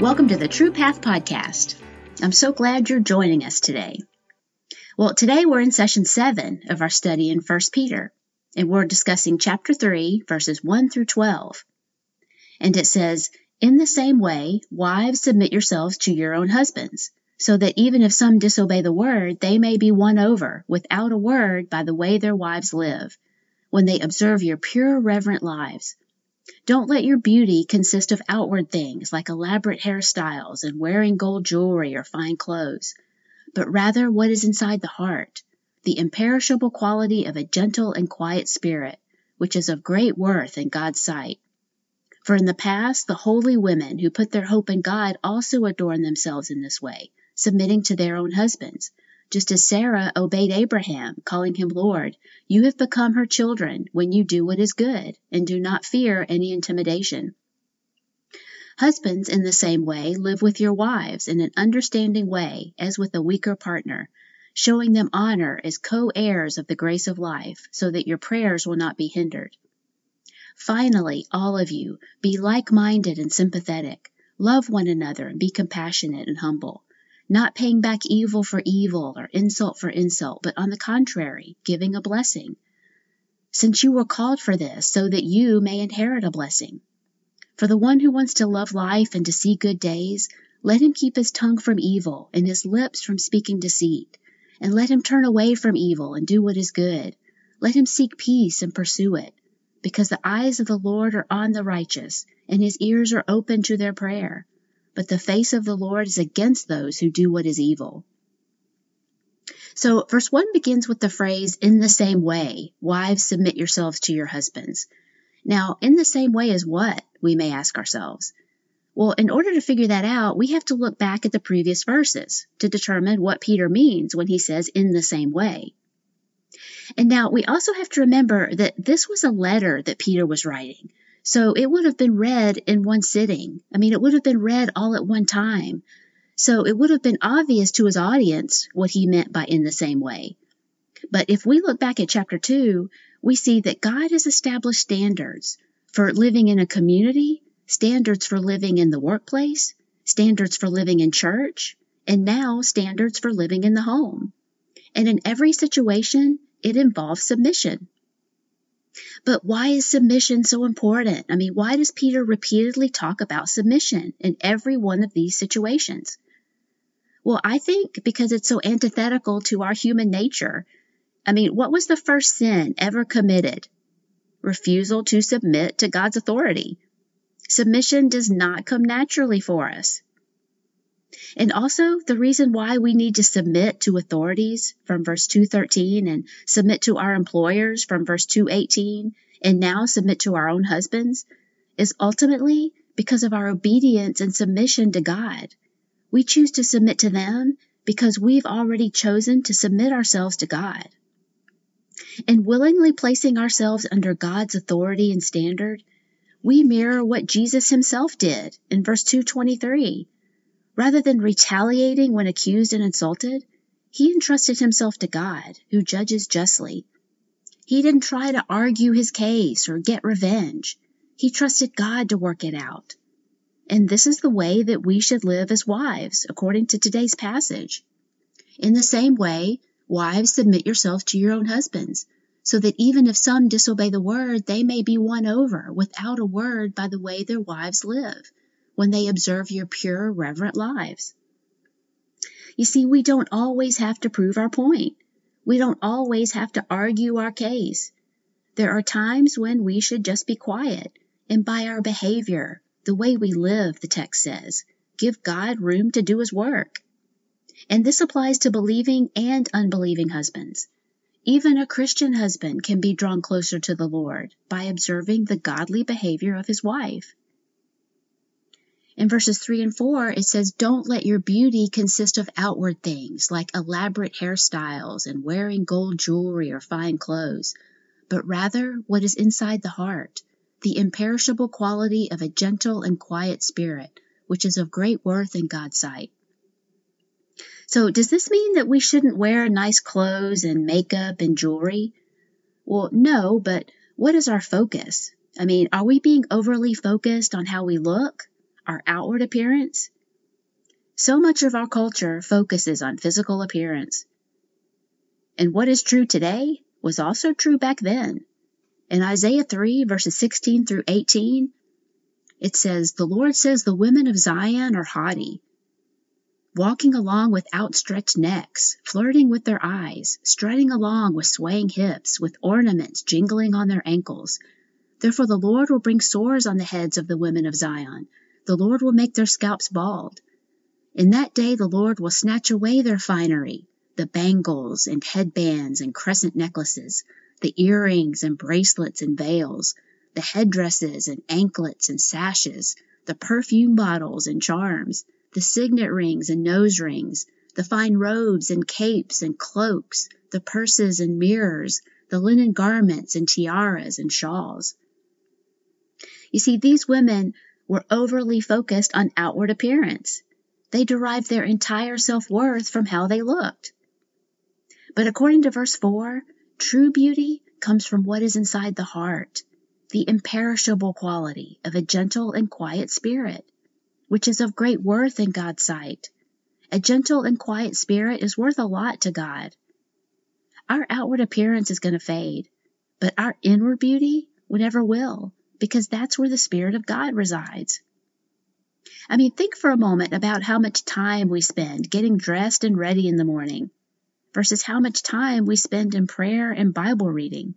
Welcome to the True Path Podcast. I'm so glad you're joining us today. Well, today we're in session seven of our study in 1 Peter, and we're discussing chapter 3, verses 1 through 12. And it says, In the same way, wives submit yourselves to your own husbands, so that even if some disobey the word, they may be won over without a word by the way their wives live, when they observe your pure, reverent lives don't let your beauty consist of outward things like elaborate hairstyles and wearing gold jewelry or fine clothes, but rather what is inside the heart, the imperishable quality of a gentle and quiet spirit, which is of great worth in God's sight. For in the past, the holy women who put their hope in God also adorned themselves in this way, submitting to their own husbands just as Sarah obeyed Abraham, calling him Lord, you have become her children when you do what is good and do not fear any intimidation. Husbands, in the same way, live with your wives in an understanding way as with a weaker partner, showing them honor as co heirs of the grace of life, so that your prayers will not be hindered. Finally, all of you, be like minded and sympathetic. Love one another and be compassionate and humble not paying back evil for evil or insult for insult, but on the contrary, giving a blessing. Since you were called for this, so that you may inherit a blessing. For the one who wants to love life and to see good days, let him keep his tongue from evil and his lips from speaking deceit. And let him turn away from evil and do what is good. Let him seek peace and pursue it. Because the eyes of the Lord are on the righteous, and his ears are open to their prayer but the face of the Lord is against those who do what is evil. So, verse 1 begins with the phrase, in the same way, wives submit yourselves to your husbands. Now, in the same way as what, we may ask ourselves? Well, in order to figure that out, we have to look back at the previous verses to determine what Peter means when he says, in the same way. And now we also have to remember that this was a letter that Peter was writing. So it would have been read in one sitting. I mean, it would have been read all at one time. So it would have been obvious to his audience what he meant by in the same way. But if we look back at chapter 2, we see that God has established standards for living in a community, standards for living in the workplace, standards for living in church, and now standards for living in the home. And in every situation, it involves submission. But why is submission so important? I mean, why does Peter repeatedly talk about submission in every one of these situations? Well, I think because it's so antithetical to our human nature. I mean, what was the first sin ever committed? Refusal to submit to God's authority. Submission does not come naturally for us. And also the reason why we need to submit to authorities from verse 213 and submit to our employers from verse 218 and now submit to our own husbands is ultimately because of our obedience and submission to God. We choose to submit to them because we've already chosen to submit ourselves to God. And willingly placing ourselves under God's authority and standard, we mirror what Jesus himself did in verse 223 Rather than retaliating when accused and insulted, he entrusted himself to God, who judges justly. He didn't try to argue his case or get revenge. He trusted God to work it out. And this is the way that we should live as wives, according to today's passage. In the same way, wives submit yourselves to your own husbands, so that even if some disobey the word, they may be won over without a word by the way their wives live when they observe your pure, reverent lives. You see, we don't always have to prove our point. We don't always have to argue our case. There are times when we should just be quiet and by our behavior, the way we live, the text says, give God room to do his work. And this applies to believing and unbelieving husbands. Even a Christian husband can be drawn closer to the Lord by observing the godly behavior of his wife. In verses 3 and 4, it says, Don't let your beauty consist of outward things like elaborate hairstyles and wearing gold jewelry or fine clothes, but rather what is inside the heart, the imperishable quality of a gentle and quiet spirit, which is of great worth in God's sight. So, does this mean that we shouldn't wear nice clothes and makeup and jewelry? Well, no, but what is our focus? I mean, are we being overly focused on how we look? Our outward appearance? So much of our culture focuses on physical appearance. And what is true today was also true back then. In Isaiah 3, verses 16 through 18, it says, The Lord says the women of Zion are haughty, walking along with outstretched necks, flirting with their eyes, strutting along with swaying hips, with ornaments jingling on their ankles. Therefore the Lord will bring sores on the heads of the women of Zion. The Lord will make their scalps bald. In that day the Lord will snatch away their finery, the bangles and headbands and crescent necklaces, the earrings and bracelets and veils, the headdresses and anklets and sashes, the perfume bottles and charms, the signet rings and nose rings, the fine robes and capes and cloaks, the purses and mirrors, the linen garments and tiaras and shawls. You see, these women were overly focused on outward appearance. They derived their entire self worth from how they looked. But according to verse 4, true beauty comes from what is inside the heart, the imperishable quality of a gentle and quiet spirit, which is of great worth in God's sight. A gentle and quiet spirit is worth a lot to God. Our outward appearance is going to fade, but our inward beauty never will, because that's where the Spirit of God resides. I mean, think for a moment about how much time we spend getting dressed and ready in the morning versus how much time we spend in prayer and Bible reading.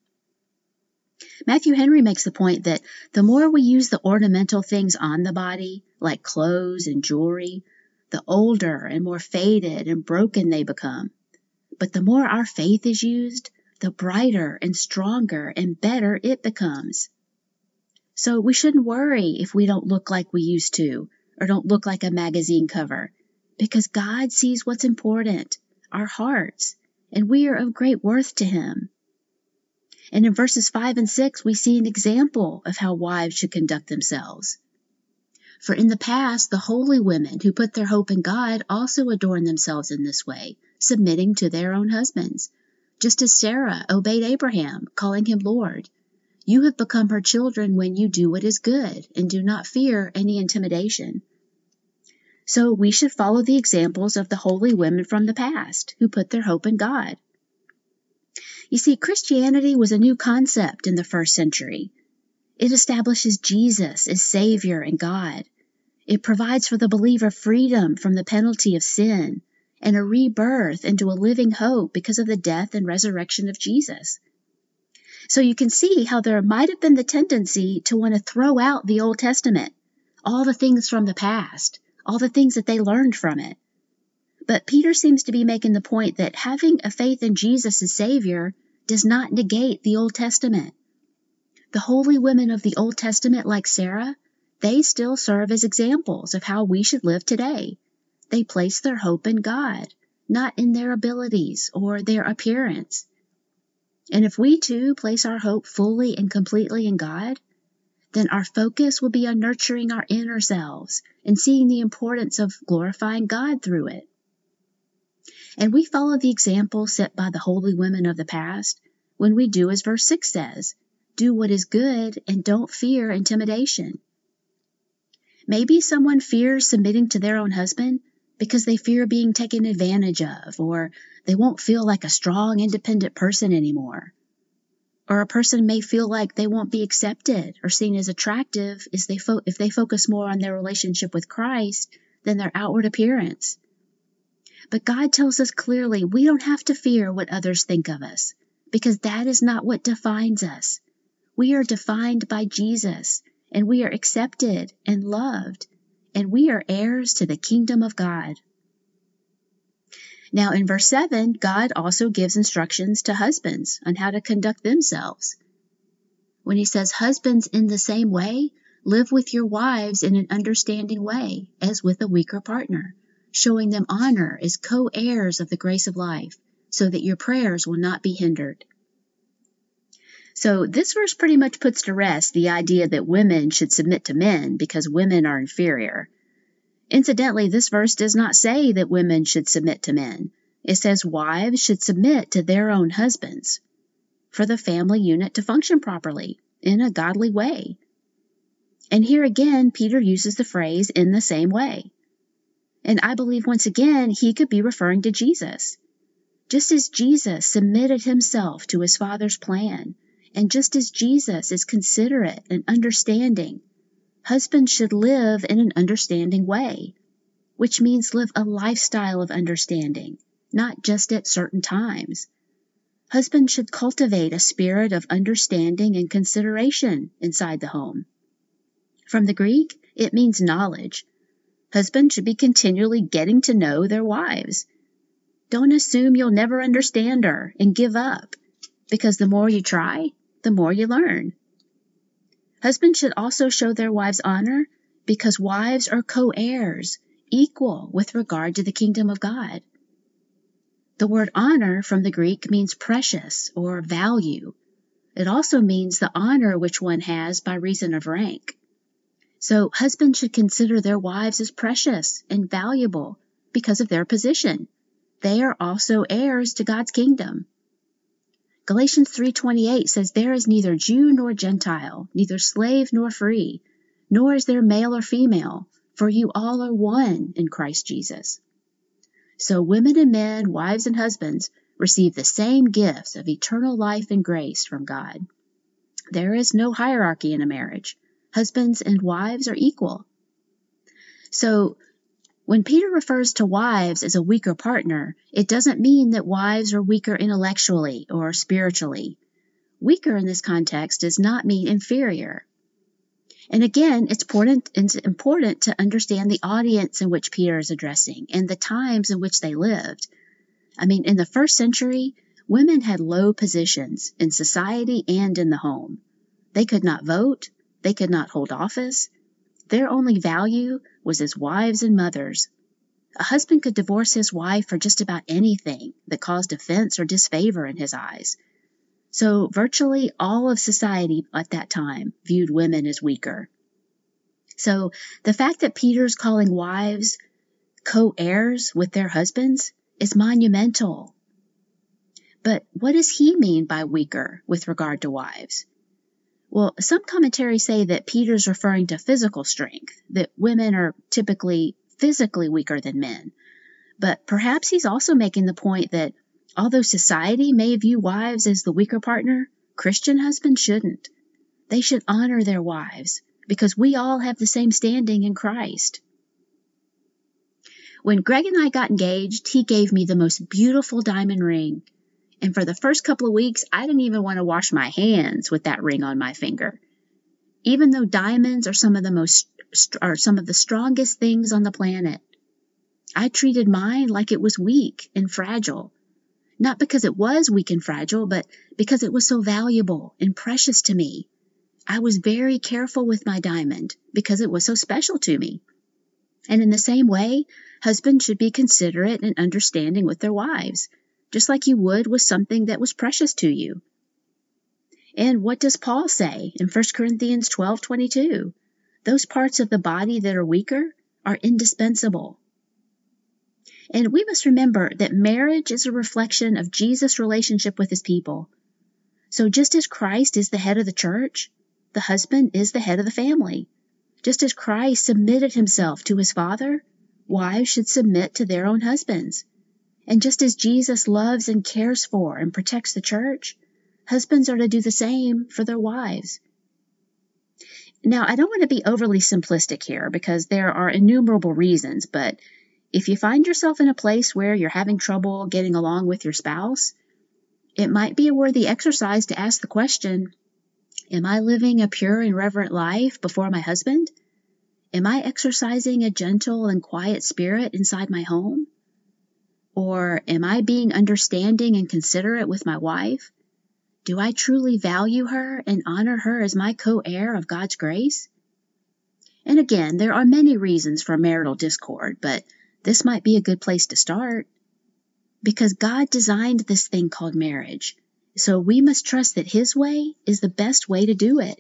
Matthew Henry makes the point that the more we use the ornamental things on the body, like clothes and jewelry, the older and more faded and broken they become. But the more our faith is used, the brighter and stronger and better it becomes. So we shouldn't worry if we don't look like we used to or don't look like a magazine cover because God sees what's important, our hearts, and we are of great worth to Him. And in verses 5 and 6, we see an example of how wives should conduct themselves. For in the past, the holy women who put their hope in God also adorned themselves in this way, submitting to their own husbands, just as Sarah obeyed Abraham, calling him Lord, you have become her children when you do what is good and do not fear any intimidation. So we should follow the examples of the holy women from the past who put their hope in God. You see, Christianity was a new concept in the first century. It establishes Jesus as Savior and God. It provides for the believer freedom from the penalty of sin and a rebirth into a living hope because of the death and resurrection of Jesus. So you can see how there might have been the tendency to want to throw out the Old Testament, all the things from the past, all the things that they learned from it. But Peter seems to be making the point that having a faith in Jesus as Savior does not negate the Old Testament. The holy women of the Old Testament, like Sarah, they still serve as examples of how we should live today. They place their hope in God, not in their abilities or their appearance. And if we too place our hope fully and completely in God, then our focus will be on nurturing our inner selves and seeing the importance of glorifying God through it. And we follow the example set by the holy women of the past when we do as verse 6 says do what is good and don't fear intimidation. Maybe someone fears submitting to their own husband because they fear being taken advantage of, or they won't feel like a strong, independent person anymore. Or a person may feel like they won't be accepted or seen as attractive if they, fo- if they focus more on their relationship with Christ than their outward appearance. But God tells us clearly we don't have to fear what others think of us because that is not what defines us. We are defined by Jesus and we are accepted and loved and we are heirs to the kingdom of God. Now, in verse 7, God also gives instructions to husbands on how to conduct themselves. When he says, Husbands, in the same way, live with your wives in an understanding way, as with a weaker partner, showing them honor as co heirs of the grace of life, so that your prayers will not be hindered. So this verse pretty much puts to rest the idea that women should submit to men because women are inferior. Incidentally, this verse does not say that women should submit to men. It says wives should submit to their own husbands for the family unit to function properly in a godly way. And here again, Peter uses the phrase in the same way. And I believe once again, he could be referring to Jesus. Just as Jesus submitted himself to his Father's plan, and just as Jesus is considerate and understanding, husbands should live in an understanding way, which means live a lifestyle of understanding, not just at certain times. Husbands should cultivate a spirit of understanding and consideration inside the home. From the Greek, it means knowledge. Husbands should be continually getting to know their wives. Don't assume you'll never understand her and give up, because the more you try, the more you learn. Husbands should also show their wives honor because wives are co heirs, equal with regard to the kingdom of God. The word honor from the Greek means precious or value. It also means the honor which one has by reason of rank. So husbands should consider their wives as precious and valuable because of their position. They are also heirs to God's kingdom. Galatians 3:28 says there is neither Jew nor Gentile, neither slave nor free, nor is there male or female, for you all are one in Christ Jesus. So women and men, wives and husbands receive the same gifts of eternal life and grace from God. There is no hierarchy in a marriage. Husbands and wives are equal. So, when Peter refers to wives as a weaker partner, it doesn't mean that wives are weaker intellectually or spiritually. Weaker in this context does not mean inferior. And again, it's important, it's important to understand the audience in which Peter is addressing and the times in which they lived. I mean, in the first century, women had low positions in society and in the home. They could not vote, they could not hold office. Their only value was his wives and mothers. A husband could divorce his wife for just about anything that caused offense or disfavor in his eyes. So virtually all of society at that time viewed women as weaker. So the fact that Peter's calling wives co heirs with their husbands is monumental. But what does he mean by weaker with regard to wives? Well, some commentaries say that Peter's referring to physical strength, that women are typically physically weaker than men. But perhaps he's also making the point that although society may view wives as the weaker partner, Christian husbands shouldn't. They should honor their wives because we all have the same standing in Christ. When Greg and I got engaged, he gave me the most beautiful diamond ring and for the first couple of weeks, I didn't even want to wash my hands with that ring on my finger. Even though diamonds are some of the most are some of the strongest things on the planet, I treated mine like it was weak and fragile. Not because it was weak and fragile, but because it was so valuable and precious to me. I was very careful with my diamond because it was so special to me. And in the same way, husbands should be considerate and understanding with their wives just like you would with something that was precious to you. And what does Paul say in 1 Corinthians 12:22? Those parts of the body that are weaker are indispensable. And we must remember that marriage is a reflection of Jesus' relationship with his people. So just as Christ is the head of the church, the husband is the head of the family. Just as Christ submitted himself to his Father, wives should submit to their own husbands. And just as Jesus loves and cares for and protects the church, husbands are to do the same for their wives. Now, I don't want to be overly simplistic here because there are innumerable reasons, but if you find yourself in a place where you're having trouble getting along with your spouse, it might be a worthy exercise to ask the question Am I living a pure and reverent life before my husband? Am I exercising a gentle and quiet spirit inside my home? Or am I being understanding and considerate with my wife? Do I truly value her and honor her as my co heir of God's grace? And again, there are many reasons for marital discord, but this might be a good place to start. Because God designed this thing called marriage, so we must trust that His way is the best way to do it.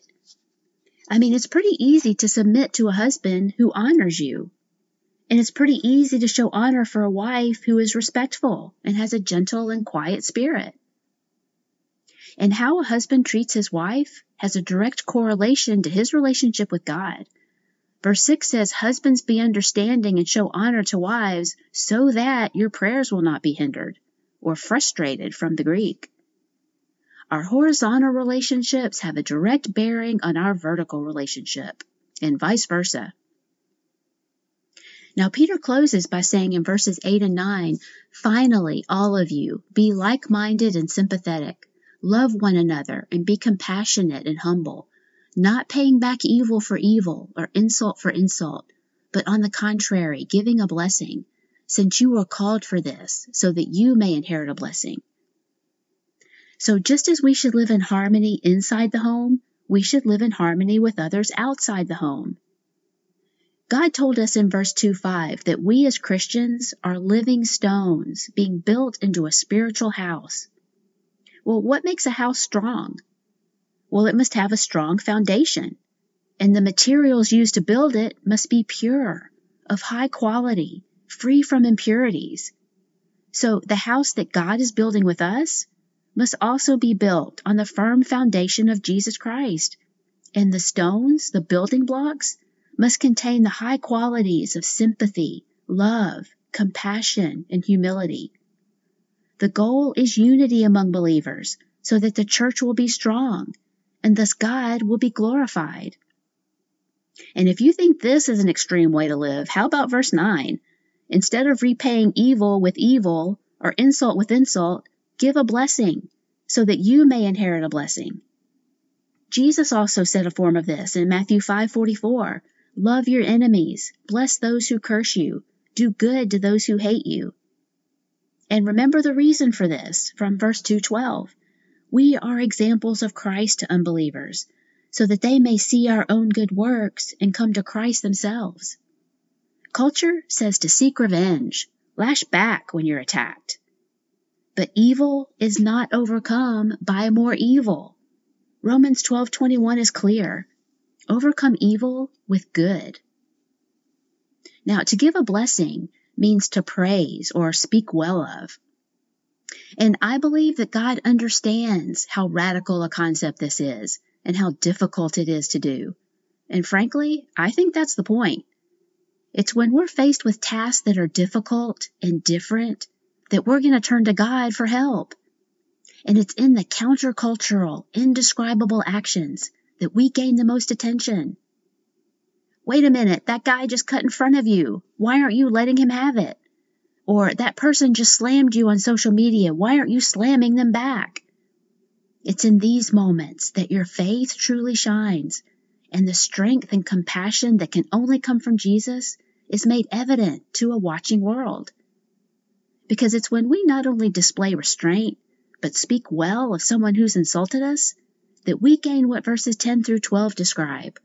I mean, it's pretty easy to submit to a husband who honors you and it's pretty easy to show honor for a wife who is respectful and has a gentle and quiet spirit. And how a husband treats his wife has a direct correlation to his relationship with God. Verse 6 says, Husbands be understanding and show honor to wives so that your prayers will not be hindered or frustrated from the Greek. Our horizontal relationships have a direct bearing on our vertical relationship, and vice versa. Now, Peter closes by saying in verses 8 and 9, Finally, all of you, be like minded and sympathetic, love one another, and be compassionate and humble, not paying back evil for evil or insult for insult, but on the contrary, giving a blessing, since you were called for this, so that you may inherit a blessing. So, just as we should live in harmony inside the home, we should live in harmony with others outside the home. God told us in verse 2 5 that we as Christians are living stones being built into a spiritual house. Well, what makes a house strong? Well, it must have a strong foundation, and the materials used to build it must be pure, of high quality, free from impurities. So the house that God is building with us must also be built on the firm foundation of Jesus Christ. And the stones, the building blocks, must contain the high qualities of sympathy, love, compassion, and humility. The goal is unity among believers so that the church will be strong and thus God will be glorified. And if you think this is an extreme way to live, how about verse 9? Instead of repaying evil with evil or insult with insult, give a blessing so that you may inherit a blessing. Jesus also said a form of this in Matthew 5:44. Love your enemies, bless those who curse you, do good to those who hate you. And remember the reason for this from verse 212. We are examples of Christ to unbelievers, so that they may see our own good works and come to Christ themselves. Culture says to seek revenge, lash back when you're attacked. But evil is not overcome by more evil. Romans 12:21 is clear. Overcome evil with good. Now, to give a blessing means to praise or speak well of. And I believe that God understands how radical a concept this is and how difficult it is to do. And frankly, I think that's the point. It's when we're faced with tasks that are difficult and different that we're going to turn to God for help. And it's in the countercultural, indescribable actions that we gain the most attention. Wait a minute, that guy just cut in front of you. Why aren't you letting him have it? Or that person just slammed you on social media. Why aren't you slamming them back? It's in these moments that your faith truly shines and the strength and compassion that can only come from Jesus is made evident to a watching world. Because it's when we not only display restraint, but speak well of someone who's insulted us, that we gain what verses 10 through 12 describe.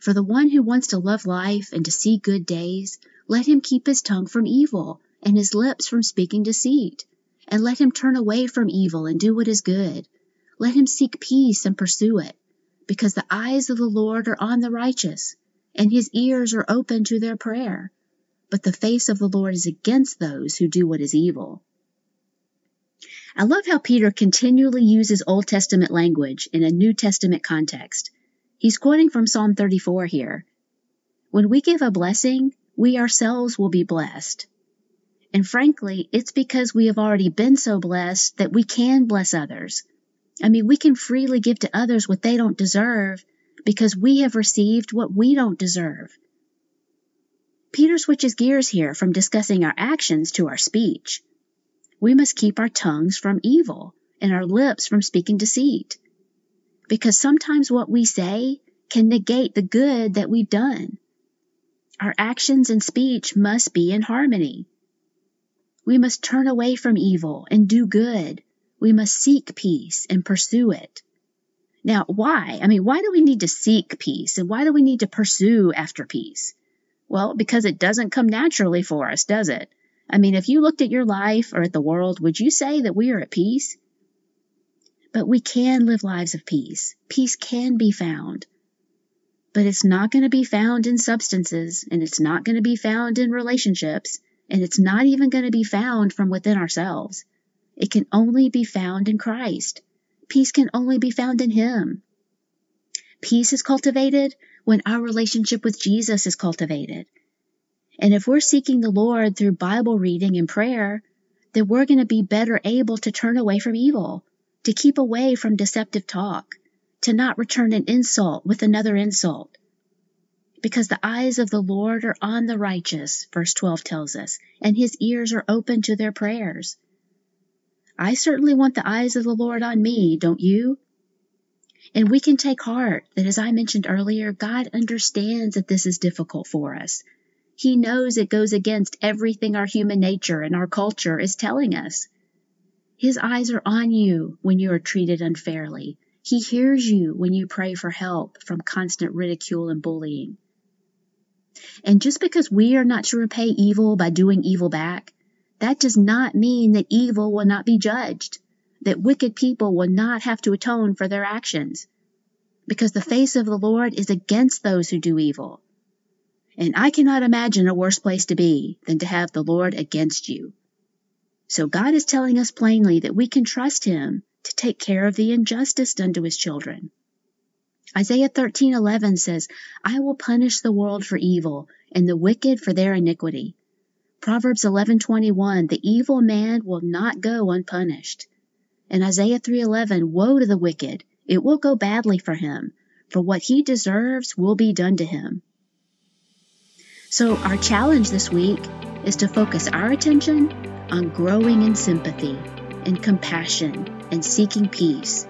For the one who wants to love life and to see good days, let him keep his tongue from evil and his lips from speaking deceit. And let him turn away from evil and do what is good. Let him seek peace and pursue it, because the eyes of the Lord are on the righteous, and his ears are open to their prayer. But the face of the Lord is against those who do what is evil. I love how Peter continually uses Old Testament language in a New Testament context. He's quoting from Psalm 34 here. When we give a blessing, we ourselves will be blessed. And frankly, it's because we have already been so blessed that we can bless others. I mean, we can freely give to others what they don't deserve because we have received what we don't deserve. Peter switches gears here from discussing our actions to our speech. We must keep our tongues from evil and our lips from speaking deceit. Because sometimes what we say can negate the good that we've done. Our actions and speech must be in harmony. We must turn away from evil and do good. We must seek peace and pursue it. Now, why? I mean, why do we need to seek peace and why do we need to pursue after peace? Well, because it doesn't come naturally for us, does it? I mean, if you looked at your life or at the world, would you say that we are at peace? But we can live lives of peace. Peace can be found. But it's not going to be found in substances, and it's not going to be found in relationships, and it's not even going to be found from within ourselves. It can only be found in Christ, Peace can only be found in Him. Peace is cultivated when our relationship with Jesus is cultivated. And if we're seeking the Lord through Bible reading and prayer, then we're going to be better able to turn away from evil, to keep away from deceptive talk, to not return an insult with another insult. Because the eyes of the Lord are on the righteous, verse 12 tells us, and his ears are open to their prayers. I certainly want the eyes of the Lord on me, don't you? And we can take heart that, as I mentioned earlier, God understands that this is difficult for us. He knows it goes against everything our human nature and our culture is telling us. His eyes are on you when you are treated unfairly. He hears you when you pray for help from constant ridicule and bullying. And just because we are not to repay evil by doing evil back, that does not mean that evil will not be judged, that wicked people will not have to atone for their actions. Because the face of the Lord is against those who do evil. And I cannot imagine a worse place to be than to have the Lord against you. So God is telling us plainly that we can trust Him to take care of the injustice done to His children. Isaiah 13:11 says, "I will punish the world for evil and the wicked for their iniquity." Proverbs 11:21, "The evil man will not go unpunished." And Isaiah 3:11, "Woe to the wicked, it will go badly for him, for what he deserves will be done to him." So our challenge this week is to focus our attention on growing in sympathy and compassion and seeking peace,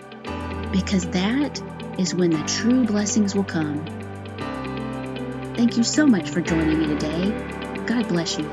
because that is when the true blessings will come. Thank you so much for joining me today. God bless you.